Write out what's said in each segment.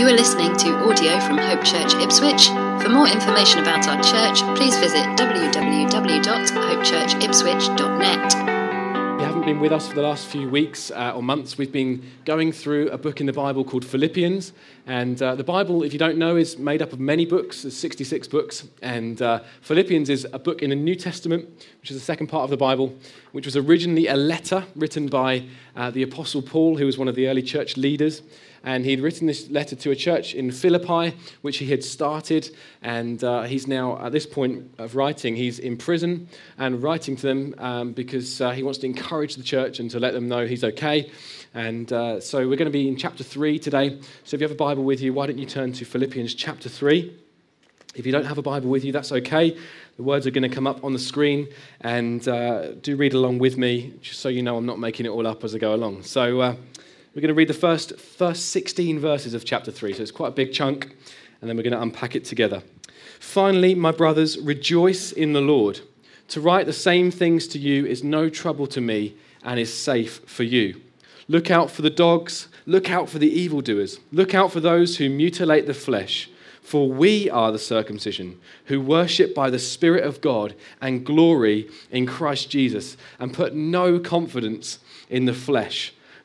You are listening to audio from Hope Church Ipswich. For more information about our church, please visit www.hopechurchipswich.net. You haven't been with us for the last few weeks uh, or months, we've been going through a book in the Bible called Philippians. And uh, the Bible, if you don't know, is made up of many books, there's 66 books. And uh, Philippians is a book in the New Testament, which is the second part of the Bible, which was originally a letter written by uh, the Apostle Paul, who was one of the early church leaders and he'd written this letter to a church in Philippi, which he had started, and uh, he's now, at this point of writing, he's in prison and writing to them um, because uh, he wants to encourage the church and to let them know he's okay. And uh, so we're going to be in chapter 3 today. So if you have a Bible with you, why don't you turn to Philippians chapter 3? If you don't have a Bible with you, that's okay. The words are going to come up on the screen, and uh, do read along with me, just so you know I'm not making it all up as I go along. So uh, we're going to read the first, first 16 verses of chapter 3, so it's quite a big chunk, and then we're going to unpack it together. Finally, my brothers, rejoice in the Lord. To write the same things to you is no trouble to me and is safe for you. Look out for the dogs, look out for the evildoers, look out for those who mutilate the flesh. For we are the circumcision who worship by the Spirit of God and glory in Christ Jesus and put no confidence in the flesh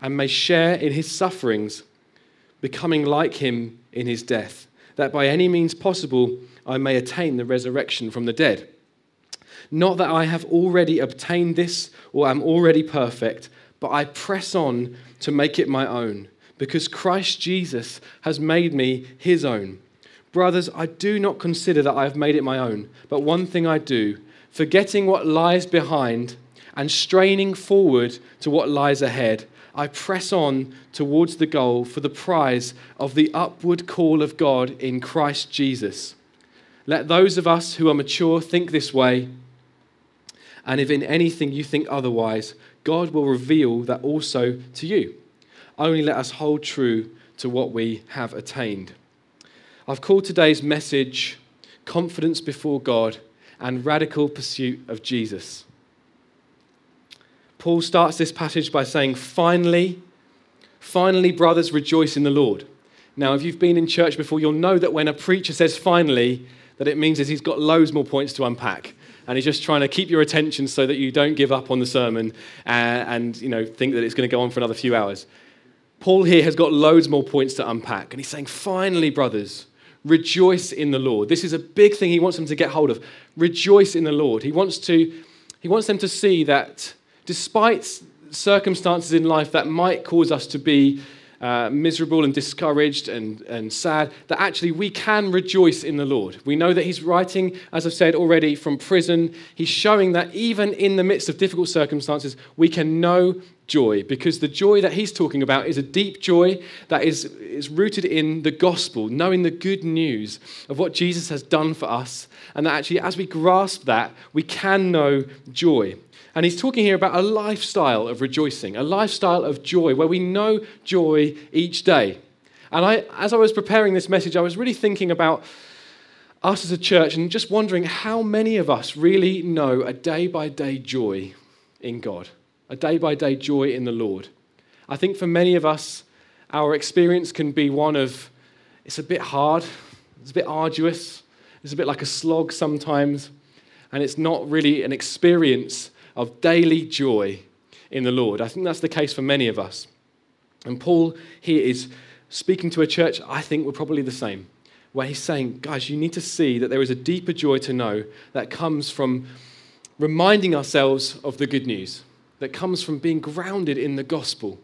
and may share in his sufferings, becoming like him in his death, that by any means possible I may attain the resurrection from the dead. Not that I have already obtained this or am already perfect, but I press on to make it my own, because Christ Jesus has made me his own. Brothers, I do not consider that I have made it my own, but one thing I do, forgetting what lies behind and straining forward to what lies ahead. I press on towards the goal for the prize of the upward call of God in Christ Jesus. Let those of us who are mature think this way, and if in anything you think otherwise, God will reveal that also to you. Only let us hold true to what we have attained. I've called today's message Confidence Before God and Radical Pursuit of Jesus. Paul starts this passage by saying, Finally, finally, brothers, rejoice in the Lord. Now, if you've been in church before, you'll know that when a preacher says finally, that it means that he's got loads more points to unpack. And he's just trying to keep your attention so that you don't give up on the sermon and, and you know, think that it's going to go on for another few hours. Paul here has got loads more points to unpack. And he's saying, finally, brothers, rejoice in the Lord. This is a big thing he wants them to get hold of. Rejoice in the Lord. He wants, to, he wants them to see that despite circumstances in life that might cause us to be uh, miserable and discouraged and, and sad, that actually we can rejoice in the Lord. We know that he's writing, as I've said already, from prison. He's showing that even in the midst of difficult circumstances, we can know joy because the joy that he's talking about is a deep joy that is, is rooted in the gospel, knowing the good news of what Jesus has done for us. And that actually, as we grasp that, we can know joy. And he's talking here about a lifestyle of rejoicing, a lifestyle of joy, where we know joy each day. And I, as I was preparing this message, I was really thinking about us as a church and just wondering how many of us really know a day by day joy in God, a day by day joy in the Lord. I think for many of us, our experience can be one of it's a bit hard, it's a bit arduous, it's a bit like a slog sometimes, and it's not really an experience of daily joy in the Lord. I think that's the case for many of us. And Paul here is speaking to a church I think we're probably the same. where he's saying, guys, you need to see that there is a deeper joy to know that comes from reminding ourselves of the good news, that comes from being grounded in the gospel.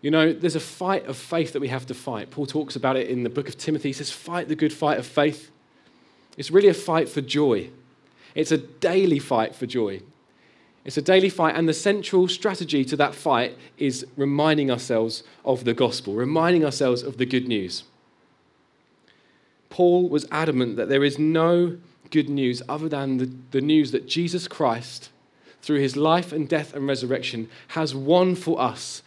You know, there's a fight of faith that we have to fight. Paul talks about it in the book of Timothy. He says, fight the good fight of faith. It's really a fight for joy. It's a daily fight for joy. It's a daily fight, and the central strategy to that fight is reminding ourselves of the gospel, reminding ourselves of the good news. Paul was adamant that there is no good news other than the, the news that Jesus Christ, through his life and death and resurrection, has won for us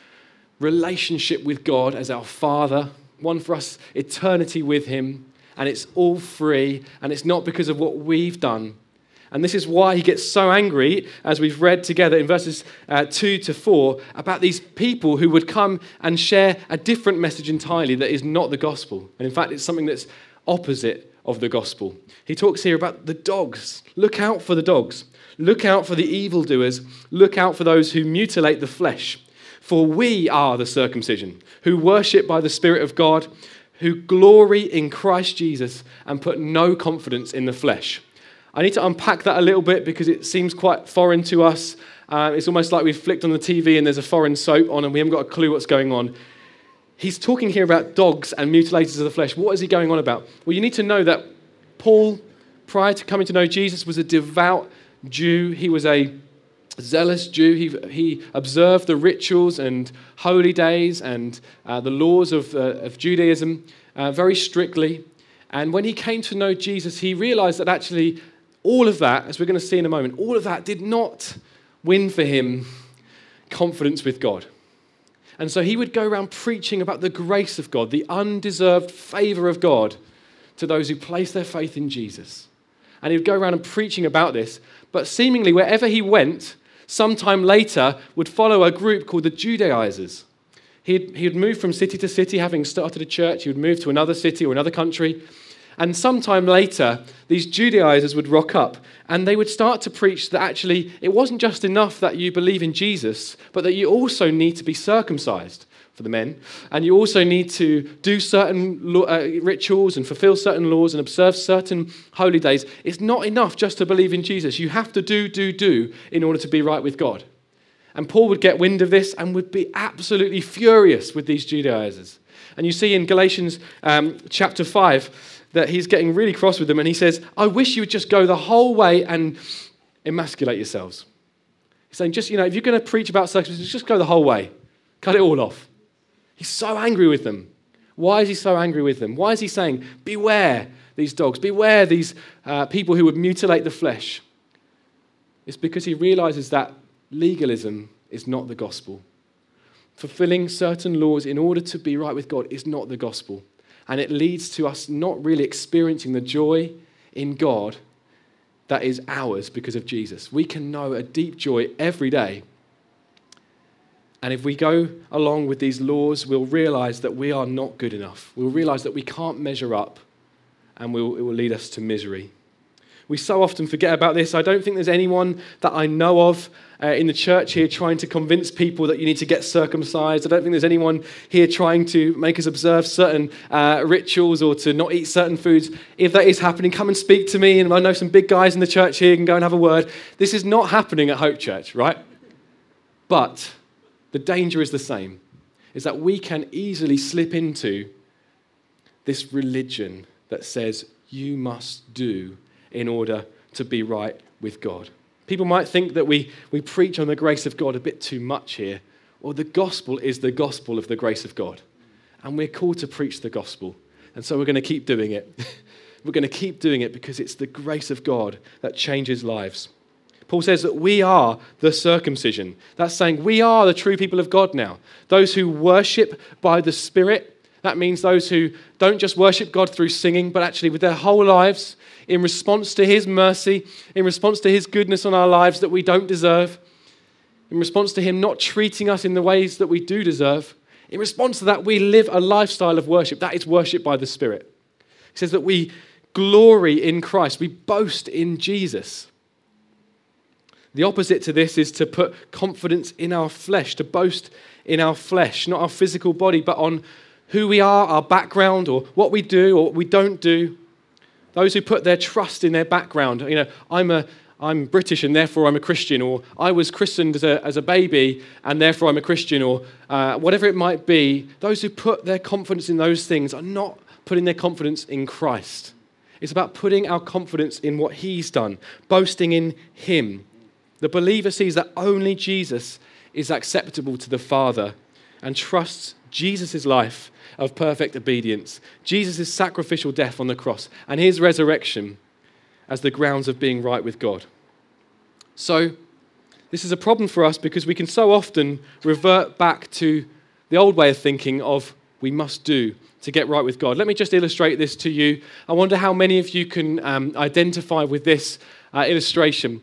relationship with God as our Father, won for us eternity with him, and it's all free, and it's not because of what we've done. And this is why he gets so angry, as we've read together in verses uh, 2 to 4, about these people who would come and share a different message entirely that is not the gospel. And in fact, it's something that's opposite of the gospel. He talks here about the dogs. Look out for the dogs. Look out for the evildoers. Look out for those who mutilate the flesh. For we are the circumcision, who worship by the Spirit of God, who glory in Christ Jesus and put no confidence in the flesh. I need to unpack that a little bit because it seems quite foreign to us. Uh, it's almost like we've flicked on the TV and there's a foreign soap on and we haven't got a clue what's going on he's talking here about dogs and mutilators of the flesh. What is he going on about? Well, you need to know that Paul, prior to coming to know Jesus, was a devout Jew. He was a zealous Jew. He, he observed the rituals and holy days and uh, the laws of, uh, of Judaism uh, very strictly. And when he came to know Jesus, he realized that actually all of that, as we're going to see in a moment, all of that did not win for him confidence with God. And so he would go around preaching about the grace of God, the undeserved favor of God to those who place their faith in Jesus. And he would go around and preaching about this. But seemingly, wherever he went, sometime later would follow a group called the Judaizers. He'd, he'd move from city to city, having started a church. He would move to another city or another country. And sometime later, these Judaizers would rock up and they would start to preach that actually it wasn't just enough that you believe in Jesus, but that you also need to be circumcised for the men. And you also need to do certain uh, rituals and fulfill certain laws and observe certain holy days. It's not enough just to believe in Jesus. You have to do, do, do in order to be right with God. And Paul would get wind of this and would be absolutely furious with these Judaizers. And you see in Galatians um, chapter 5, that he's getting really cross with them and he says, I wish you would just go the whole way and emasculate yourselves. He's saying, just, you know, if you're going to preach about circumcision, just go the whole way. Cut it all off. He's so angry with them. Why is he so angry with them? Why is he saying, Beware these dogs, beware these uh, people who would mutilate the flesh? It's because he realizes that legalism is not the gospel. Fulfilling certain laws in order to be right with God is not the gospel. And it leads to us not really experiencing the joy in God that is ours because of Jesus. We can know a deep joy every day. And if we go along with these laws, we'll realize that we are not good enough. We'll realize that we can't measure up, and we'll, it will lead us to misery. We so often forget about this. I don't think there's anyone that I know of uh, in the church here trying to convince people that you need to get circumcised. I don't think there's anyone here trying to make us observe certain uh, rituals or to not eat certain foods. If that is happening, come and speak to me. And I know some big guys in the church here can go and have a word. This is not happening at Hope Church, right? But the danger is the same is that we can easily slip into this religion that says you must do in order to be right with God. People might think that we, we preach on the grace of God a bit too much here. Well, the gospel is the gospel of the grace of God. And we're called to preach the gospel. And so we're going to keep doing it. we're going to keep doing it because it's the grace of God that changes lives. Paul says that we are the circumcision. That's saying we are the true people of God now. Those who worship by the Spirit. That means those who don't just worship God through singing, but actually with their whole lives, in response to His mercy, in response to His goodness on our lives that we don't deserve, in response to Him not treating us in the ways that we do deserve. In response to that, we live a lifestyle of worship. That is worship by the Spirit. He says that we glory in Christ, we boast in Jesus. The opposite to this is to put confidence in our flesh, to boast in our flesh, not our physical body, but on who we are, our background, or what we do or what we don't do. Those who put their trust in their background. You know, I'm a I'm British and therefore I'm a Christian, or I was christened as a, as a baby and therefore I'm a Christian, or uh, whatever it might be, those who put their confidence in those things are not putting their confidence in Christ. It's about putting our confidence in what He's done, boasting in Him. The believer sees that only Jesus is acceptable to the Father and trusts Jesus' life of perfect obedience, Jesus' sacrificial death on the cross, and His resurrection as the grounds of being right with God. So, this is a problem for us because we can so often revert back to the old way of thinking of we must do to get right with God. Let me just illustrate this to you. I wonder how many of you can um, identify with this uh, illustration.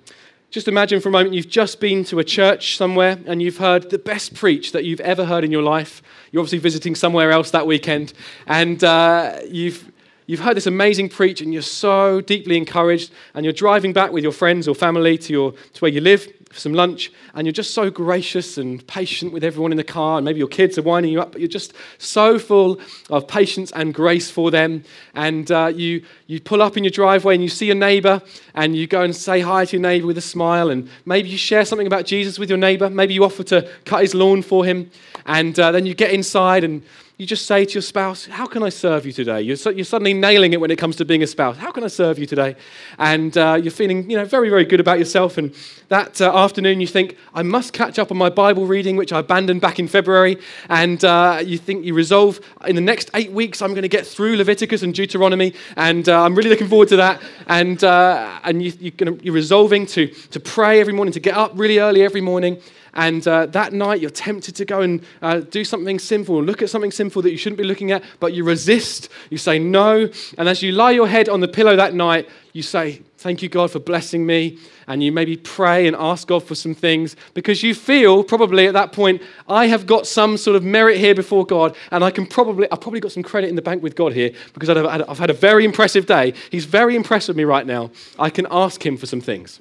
Just imagine for a moment you've just been to a church somewhere and you've heard the best preach that you've ever heard in your life. You're obviously visiting somewhere else that weekend, and uh, you've You've heard this amazing preach and you're so deeply encouraged, and you're driving back with your friends or family to, your, to where you live for some lunch, and you're just so gracious and patient with everyone in the car, and maybe your kids are winding you up, but you're just so full of patience and grace for them. And uh, you, you pull up in your driveway and you see your neighbor, and you go and say hi to your neighbor with a smile, and maybe you share something about Jesus with your neighbor. Maybe you offer to cut his lawn for him, and uh, then you get inside and you just say to your spouse, How can I serve you today? You're, you're suddenly nailing it when it comes to being a spouse. How can I serve you today? And uh, you're feeling you know, very, very good about yourself. And that uh, afternoon, you think, I must catch up on my Bible reading, which I abandoned back in February. And uh, you think, you resolve, in the next eight weeks, I'm going to get through Leviticus and Deuteronomy. And uh, I'm really looking forward to that. And, uh, and you, you're, gonna, you're resolving to, to pray every morning, to get up really early every morning. And uh, that night, you're tempted to go and uh, do something sinful, look at something sinful that you shouldn't be looking at, but you resist. You say no. And as you lie your head on the pillow that night, you say, Thank you, God, for blessing me. And you maybe pray and ask God for some things because you feel probably at that point, I have got some sort of merit here before God, and I can probably, I've probably got some credit in the bank with God here because I've had a very impressive day. He's very impressed with me right now. I can ask Him for some things.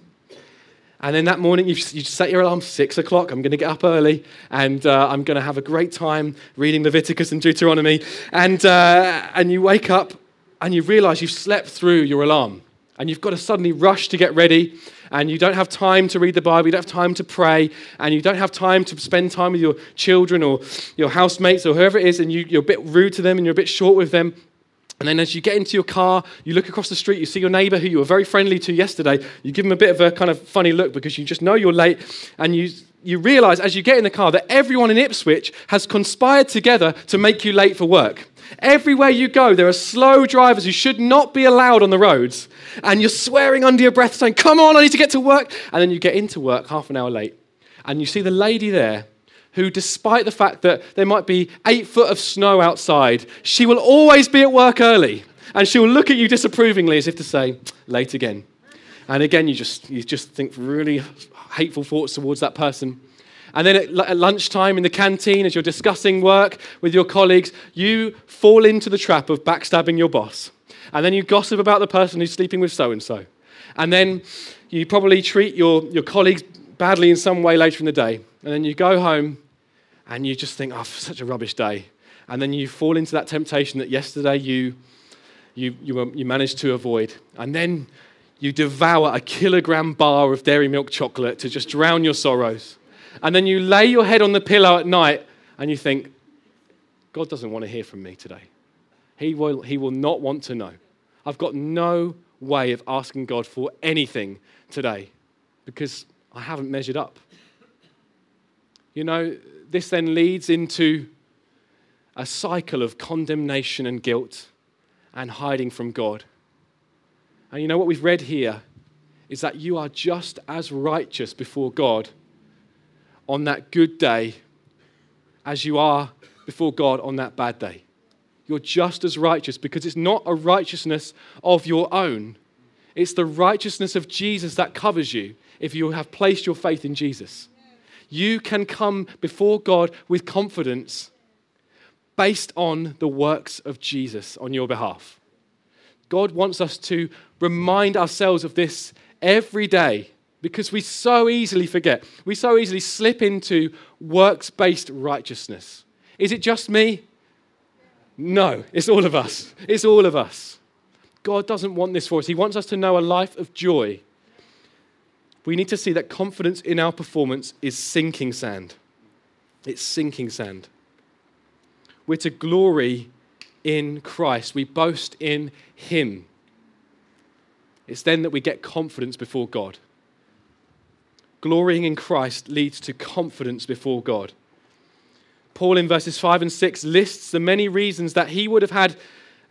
And then that morning, you, set your alarm, six o'clock. I'm going to get up early and uh, I'm going to have a great time reading Leviticus and Deuteronomy. And, uh, and you wake up and you realize you've slept through your alarm. And you've got to suddenly rush to get ready. And you don't have time to read the Bible. You don't have time to pray. And you don't have time to spend time with your children or your housemates or whoever it is. And you, you're a bit rude to them and you're a bit short with them. And then as you get into your car, you look across the street, you see your neighbor who you were very friendly to yesterday. You give him a bit of a kind of funny look because you just know you're late. And you, you realize as you get in the car that everyone in Ipswich has conspired together to make you late for work. Everywhere you go, there are slow drivers who should not be allowed on the roads. And you're swearing under your breath, saying, Come on, I need to get to work. And then you get into work half an hour late. And you see the lady there who, despite the fact that there might be eight foot of snow outside, she will always be at work early. And she will look at you disapprovingly as if to say, late again. And again, you just, you just think really hateful thoughts towards that person. And then at, at lunchtime in the canteen, as you're discussing work with your colleagues, you fall into the trap of backstabbing your boss. And then you gossip about the person who's sleeping with so and so. And then you probably treat your, your colleagues badly in some way later in the day. And then you go home and you just think, oh, such a rubbish day. And then you fall into that temptation that yesterday you, you, you, you managed to avoid. And then you devour a kilogram bar of dairy milk chocolate to just drown your sorrows. And then you lay your head on the pillow at night and you think, God doesn't want to hear from me today. He will, he will not want to know. I've got no way of asking God for anything today because I haven't measured up. You know, this then leads into a cycle of condemnation and guilt and hiding from God. And you know what we've read here is that you are just as righteous before God on that good day as you are before God on that bad day. You're just as righteous because it's not a righteousness of your own. It's the righteousness of Jesus that covers you if you have placed your faith in Jesus you can come before God with confidence based on the works of Jesus on your behalf. God wants us to remind ourselves of this every day because we so easily forget. We so easily slip into works based righteousness. Is it just me? No, it's all of us. It's all of us. God doesn't want this for us. He wants us to know a life of joy. We need to see that confidence in our performance is sinking sand. It's sinking sand. We're to glory in Christ, we boast in Him. It's then that we get confidence before God. Glorying in Christ leads to confidence before God. Paul, in verses 5 and 6, lists the many reasons that he would have had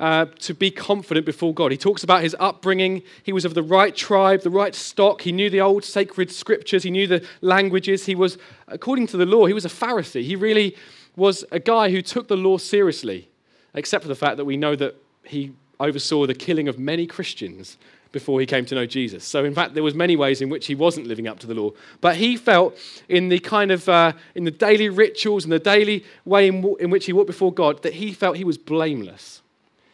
uh, to be confident before God. He talks about his upbringing. He was of the right tribe, the right stock. He knew the old sacred scriptures. He knew the languages. He was, according to the law, he was a Pharisee. He really was a guy who took the law seriously, except for the fact that we know that he oversaw the killing of many Christians before he came to know Jesus. So, in fact, there was many ways in which he wasn't living up to the law. But he felt in the kind of uh, in the daily rituals and the daily way in, w- in which he walked before God that he felt he was blameless.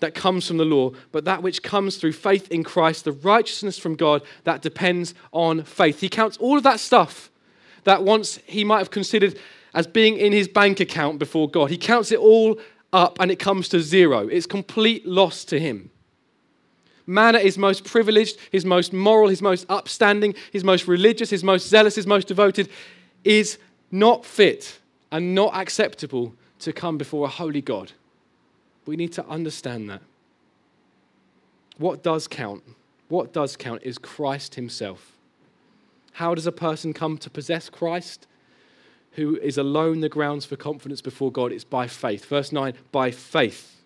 that comes from the law, but that which comes through faith in Christ, the righteousness from God that depends on faith. He counts all of that stuff that once he might have considered as being in his bank account before God. He counts it all up and it comes to zero. It's complete loss to him. Man at his most privileged, his most moral, his most upstanding, his most religious, his most zealous, his most devoted, is not fit and not acceptable to come before a holy God. We need to understand that. What does count? What does count is Christ Himself. How does a person come to possess Christ? who is alone the grounds for confidence before God. It's by faith. Verse 9, by faith.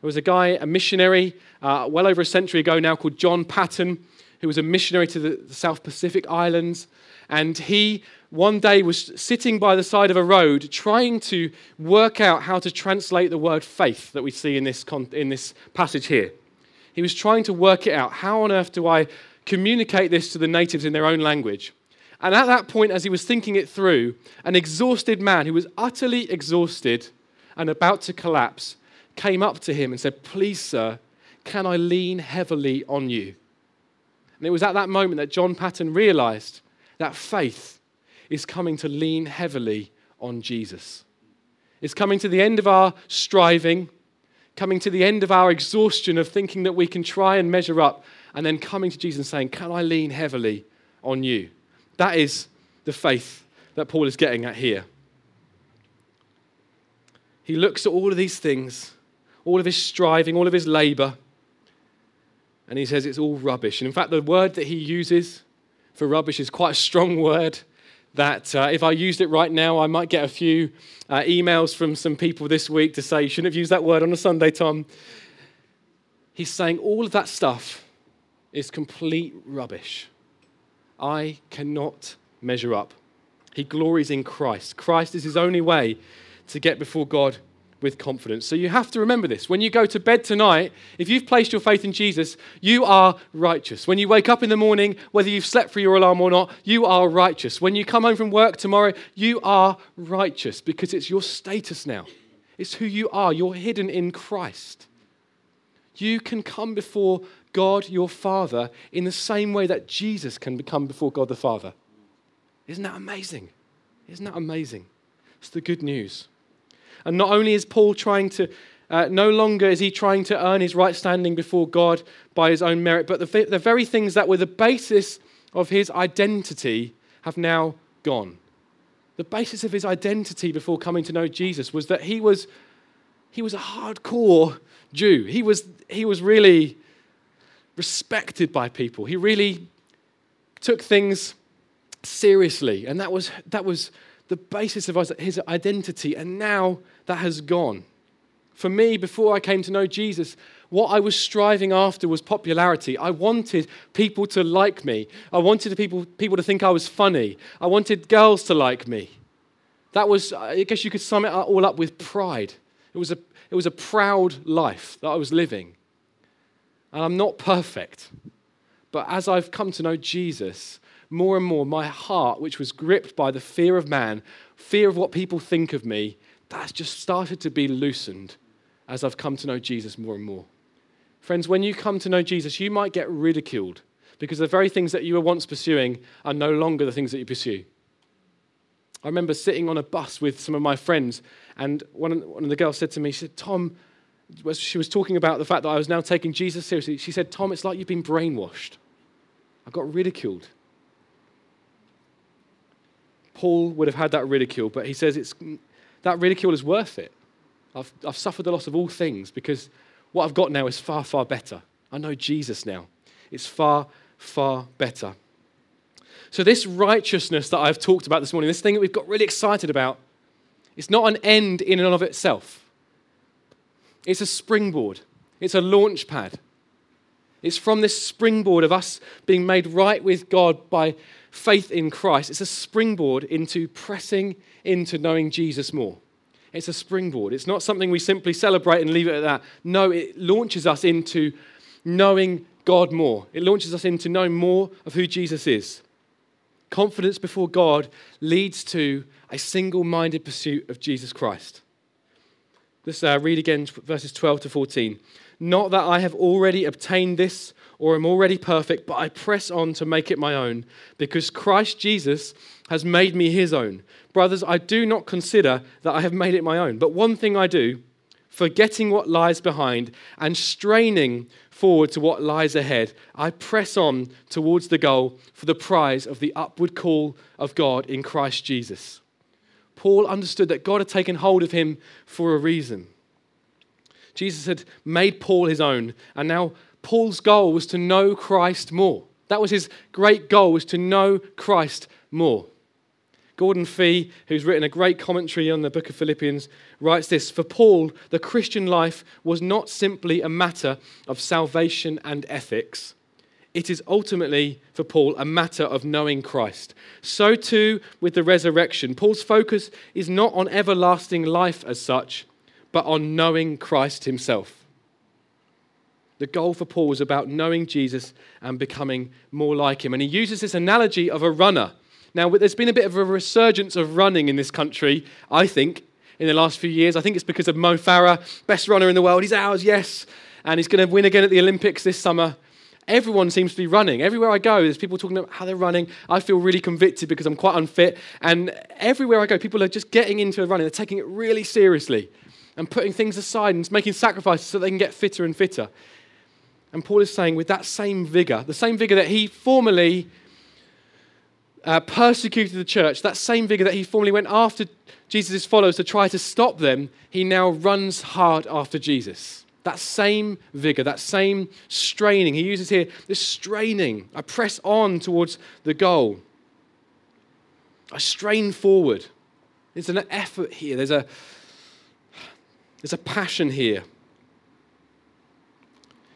There was a guy, a missionary, uh, well over a century ago now, called John Paton, who was a missionary to the, the South Pacific Islands. And he one day was sitting by the side of a road trying to work out how to translate the word faith that we see in this, in this passage here. He was trying to work it out. How on earth do I communicate this to the natives in their own language? And at that point, as he was thinking it through, an exhausted man who was utterly exhausted and about to collapse came up to him and said, Please, sir, can I lean heavily on you? And it was at that moment that John Paton realized that faith is coming to lean heavily on Jesus. It's coming to the end of our striving, coming to the end of our exhaustion of thinking that we can try and measure up, and then coming to Jesus and saying, Can I lean heavily on you? That is the faith that Paul is getting at here. He looks at all of these things, all of his striving, all of his labor, and he says it's all rubbish. And in fact, the word that he uses for rubbish is quite a strong word. That uh, if I used it right now, I might get a few uh, emails from some people this week to say, you shouldn't have used that word on a Sunday, Tom. He's saying all of that stuff is complete rubbish. I cannot measure up. He glories in Christ. Christ is his only way to get before God with confidence. So you have to remember this. When you go to bed tonight, if you've placed your faith in Jesus, you are righteous. When you wake up in the morning, whether you've slept through your alarm or not, you are righteous. When you come home from work tomorrow, you are righteous because it's your status now. It's who you are. You're hidden in Christ. You can come before God your Father in the same way that Jesus can become before God the Father. Isn't that amazing? Isn't that amazing? It's the good news. And not only is Paul trying to, uh, no longer is he trying to earn his right standing before God by his own merit, but the, the very things that were the basis of his identity have now gone. The basis of his identity before coming to know Jesus was that he was, he was a hardcore Jew. He was, he was really respected by people. He really took things seriously, and that was, that was the basis of his identity, and now that has gone. For me, before I came to know Jesus, what I was striving after was popularity. I wanted people to like me. I wanted people, people to think I was funny. I wanted girls to like me. That was, I guess you could sum it all up with pride. It was a, it was a proud life that I was living. And I'm not perfect. But as I've come to know Jesus, more and more, my heart, which was gripped by the fear of man, fear of what people think of me, that's just started to be loosened as I've come to know Jesus more and more. Friends, when you come to know Jesus, you might get ridiculed because the very things that you were once pursuing are no longer the things that you pursue. I remember sitting on a bus with some of my friends, and one, of the girls said to me, she said, Tom, she was talking about the fact that I was now taking Jesus seriously. She said, Tom, it's like you've been brainwashed. I got ridiculed. Paul would have had that ridicule, but he says it's, that ridicule is worth it. I've, I've suffered the loss of all things because what I've got now is far, far better. I know Jesus now. It's far, far better. So, this righteousness that I've talked about this morning, this thing that we've got really excited about, it's not an end in and of itself. It's a springboard, it's a launch pad. It's from this springboard of us being made right with God by faith in Christ. It's a springboard into pressing into knowing Jesus more. It's a springboard. It's not something we simply celebrate and leave it at that. No, it launches us into knowing God more. It launches us into knowing more of who Jesus is. Confidence before God leads to a single minded pursuit of Jesus Christ. Let's uh, read again verses 12 to 14. Not that I have already obtained this or am already perfect, but I press on to make it my own, because Christ Jesus has made me his own. Brothers, I do not consider that I have made it my own, but one thing I do, forgetting what lies behind and straining forward to what lies ahead, I press on towards the goal for the prize of the upward call of God in Christ Jesus. Paul understood that God had taken hold of him for a reason. Jesus had made Paul his own, and now Paul's goal was to know Christ more. That was his great goal, was to know Christ more. Gordon Fee, who's written a great commentary on the book of Philippians, writes this For Paul, the Christian life was not simply a matter of salvation and ethics. It is ultimately, for Paul, a matter of knowing Christ. So too with the resurrection. Paul's focus is not on everlasting life as such, but on knowing Christ himself. The goal for Paul was about knowing Jesus and becoming more like him. And he uses this analogy of a runner. Now, there's been a bit of a resurgence of running in this country, I think, in the last few years. I think it's because of Mo Farah, best runner in the world. He's ours, yes. And he's going to win again at the Olympics this summer. Everyone seems to be running. Everywhere I go, there's people talking about how they're running. I feel really convicted because I'm quite unfit. And everywhere I go, people are just getting into running. They're taking it really seriously and putting things aside and making sacrifices so they can get fitter and fitter. And Paul is saying, with that same vigor, the same vigor that he formerly uh, persecuted the church, that same vigor that he formerly went after Jesus' followers to try to stop them, he now runs hard after Jesus. That same vigor, that same straining. He uses here this straining. I press on towards the goal. I strain forward. There's an effort here. There's a, there's a passion here.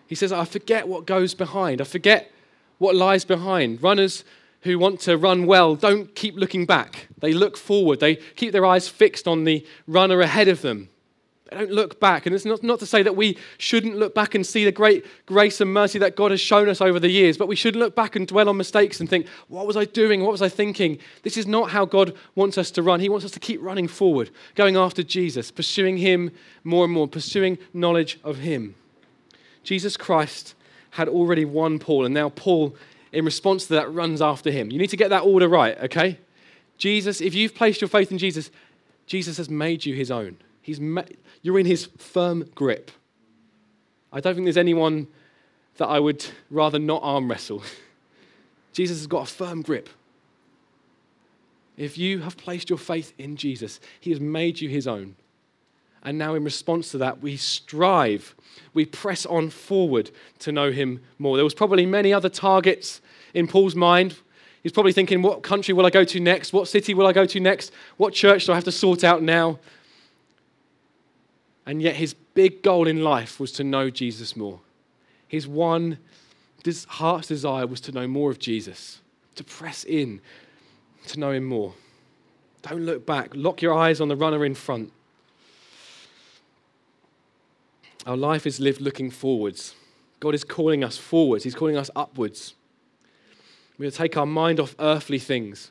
He says, I forget what goes behind. I forget what lies behind. Runners who want to run well don't keep looking back. They look forward. They keep their eyes fixed on the runner ahead of them. They don't look back. And it's not, not to say that we shouldn't look back and see the great grace and mercy that God has shown us over the years, but we should look back and dwell on mistakes and think, what was I doing? What was I thinking? This is not how God wants us to run. He wants us to keep running forward, going after Jesus, pursuing Him more and more, pursuing knowledge of Him. Jesus Christ had already won Paul, and now Paul, in response to that, runs after him. You need to get that order right, okay? Jesus, if you've placed your faith in Jesus, Jesus has made you his own. He's ma- you're in his firm grip. I don't think there's anyone that I would rather not arm wrestle. Jesus has got a firm grip. If you have placed your faith in Jesus, he has made you his own. And now, in response to that, we strive, we press on forward to know him more. There was probably many other targets in Paul's mind. He's probably thinking, what country will I go to next? What city will I go to next? What church do I have to sort out now? And yet, his big goal in life was to know Jesus more. His one his heart's desire was to know more of Jesus, to press in, to know him more. Don't look back. Lock your eyes on the runner in front. Our life is lived looking forwards God is calling us forwards, He's calling us upwards. We're to take our mind off earthly things.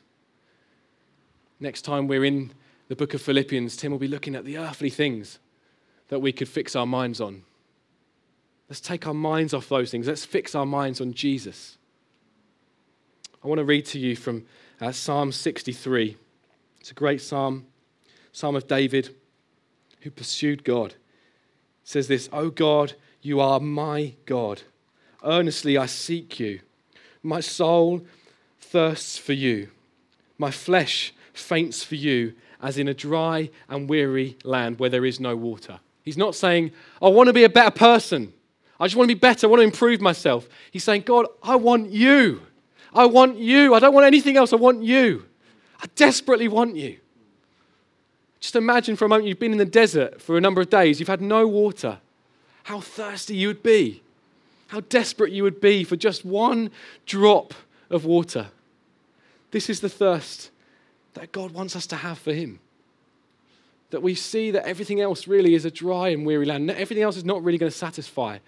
Next time we're in the book of Philippians, Tim will be looking at the earthly things that we could fix our minds on. Let's take our minds off those things. Let's fix our minds on Jesus. I want to read to you from uh, Psalm 63. It's a great psalm, Psalm of David who pursued God. Says this, "O God, you are my God. Earnestly I seek you. My soul thirsts for you. My flesh faints for you as in a dry and weary land where there is no water." He's not saying, "I want to be a better person. I just want to be better. I want to improve myself." He's saying, "God, I want you. I want you. I don't want anything else. I want you. I desperately want you." Just imagine for a moment you've been in the desert for a number of days, you've had no water. How thirsty you would be. How desperate you would be for just one drop of water. This is the thirst that God wants us to have for Him. That we see that everything else really is a dry and weary land. Everything else is not really going to satisfy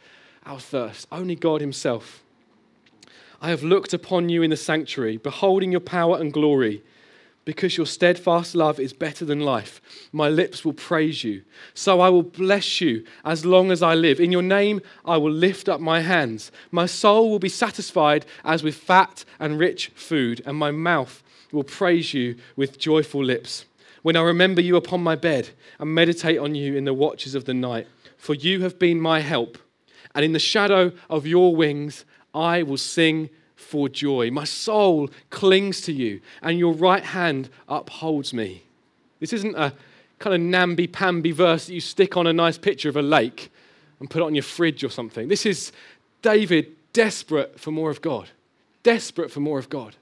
our thirst. Only God Himself. I have looked upon you in the sanctuary, beholding your power and glory. Because your steadfast love is better than life, my lips will praise you. So I will bless you as long as I live. In your name I will lift up my hands. My soul will be satisfied as with fat and rich food, and my mouth will praise you with joyful lips. When I remember you upon my bed and meditate on you in the watches of the night, for you have been my help, and in the shadow of your wings I will sing for joy. My soul clings to you, and your right hand upholds me. This isn't a kind of namby pamby verse that you stick on a nice picture of a lake and put it on your fridge or something. This is David desperate for more of God, desperate for more of God.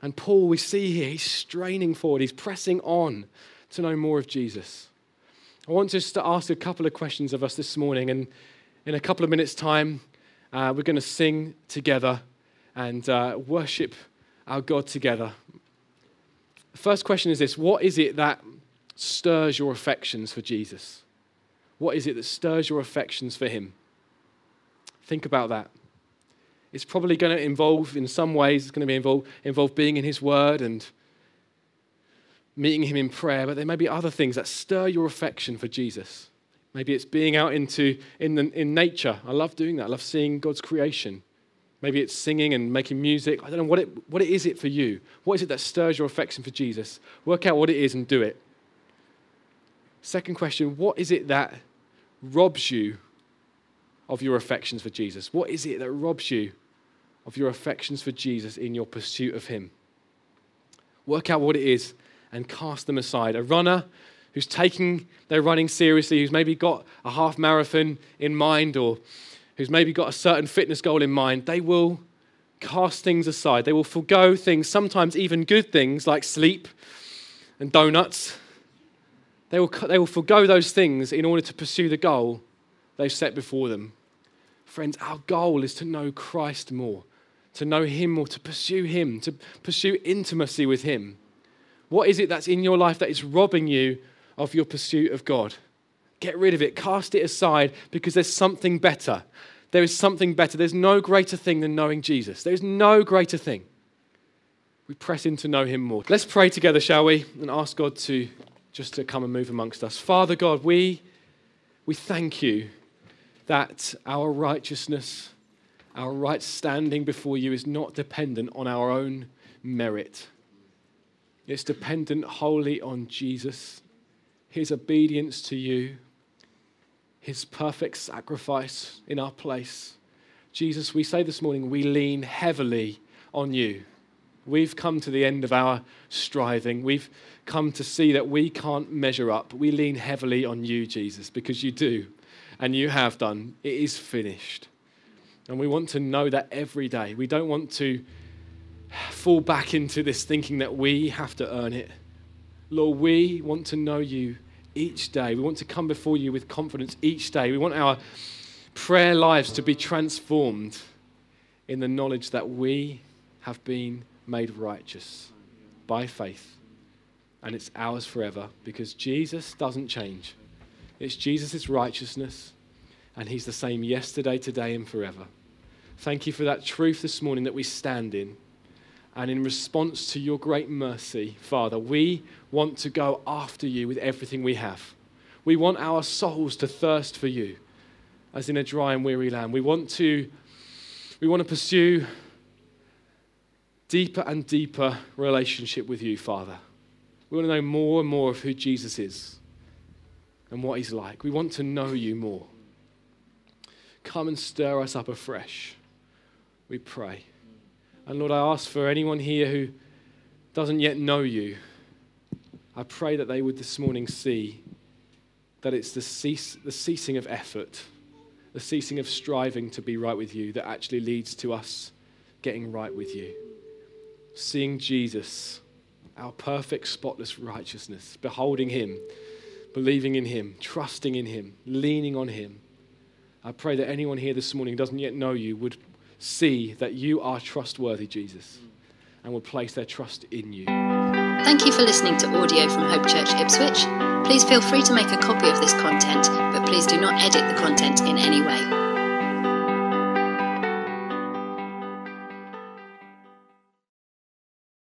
And Paul, we see here, he's straining forward, he's pressing on to know more of Jesus. I want us to ask a couple of questions of us this morning, and in a couple of minutes' time, uh, we're going to sing together and uh, worship our God together. First question is this What is it that stirs your affections for Jesus? What is it that stirs your affections for Him? Think about that. It's probably going to involve, in some ways, it's going to be involve, involve being in His Word and meeting Him in prayer, but there may be other things that stir your affection for Jesus. Maybe it's being out into in, the, in nature. I love doing that. I love seeing God's creation. Maybe it's singing and making music. I don't know what it, what it is it for you. What is it that stirs your affection for Jesus? Work out what it is and do it. Second question What is it that robs you of your affections for Jesus? What is it that robs you of your affections for Jesus in your pursuit of Him? Work out what it is and cast them aside. A runner who's taking their running seriously, who's maybe got a half marathon in mind or who's maybe got a certain fitness goal in mind, they will cast things aside. They will forego things, sometimes even good things like sleep and donuts. They will, they will forego those things in order to pursue the goal they've set before them. Friends, our goal is to know Christ more, to know Him more, to pursue Him, to pursue intimacy with Him. What is it that's in your life that is robbing you of your pursuit of God? Get rid of it, cast it aside because there's something better. There is something better. There's no greater thing than knowing Jesus. There's no greater thing. We press in to know him more. Let's pray together, shall we? And ask God to just to come and move amongst us. Father God, we we thank you that our righteousness, our right standing before you is not dependent on our own merit. It's dependent wholly on Jesus, his obedience to you, his perfect sacrifice in our place. Jesus, we say this morning, we lean heavily on you. We've come to the end of our striving. We've come to see that we can't measure up. We lean heavily on you, Jesus, because you do, and you have done. It is finished. And we want to know that every day. We don't want to fall back into this thinking that we have to earn it. Lord, we want to know you each day. We want to come before you with confidence each day. We want our prayer lives to be transformed in the knowledge that we have been made righteous by faith. And it's ours forever because Jesus doesn't change. It's Jesus' righteousness and He's the same yesterday, today, and forever. Thank you for that truth this morning that we stand in. And in response to your great mercy, Father, we want to go after you with everything we have. We want our souls to thirst for you as in a dry and weary land. We want to, we want to pursue deeper and deeper relationship with you, Father. We want to know more and more of who Jesus is and what he's like. We want to know you more. Come and stir us up afresh, we pray. And Lord, I ask for anyone here who doesn't yet know you, I pray that they would this morning see that it's the, cease, the ceasing of effort, the ceasing of striving to be right with you that actually leads to us getting right with you. Seeing Jesus, our perfect, spotless righteousness, beholding him, believing in him, trusting in him, leaning on him. I pray that anyone here this morning doesn't yet know you would see that you are trustworthy, Jesus, and will place their trust in you. Thank you for listening to audio from Hope Church Ipswich. Please feel free to make a copy of this content, but please do not edit the content in any way.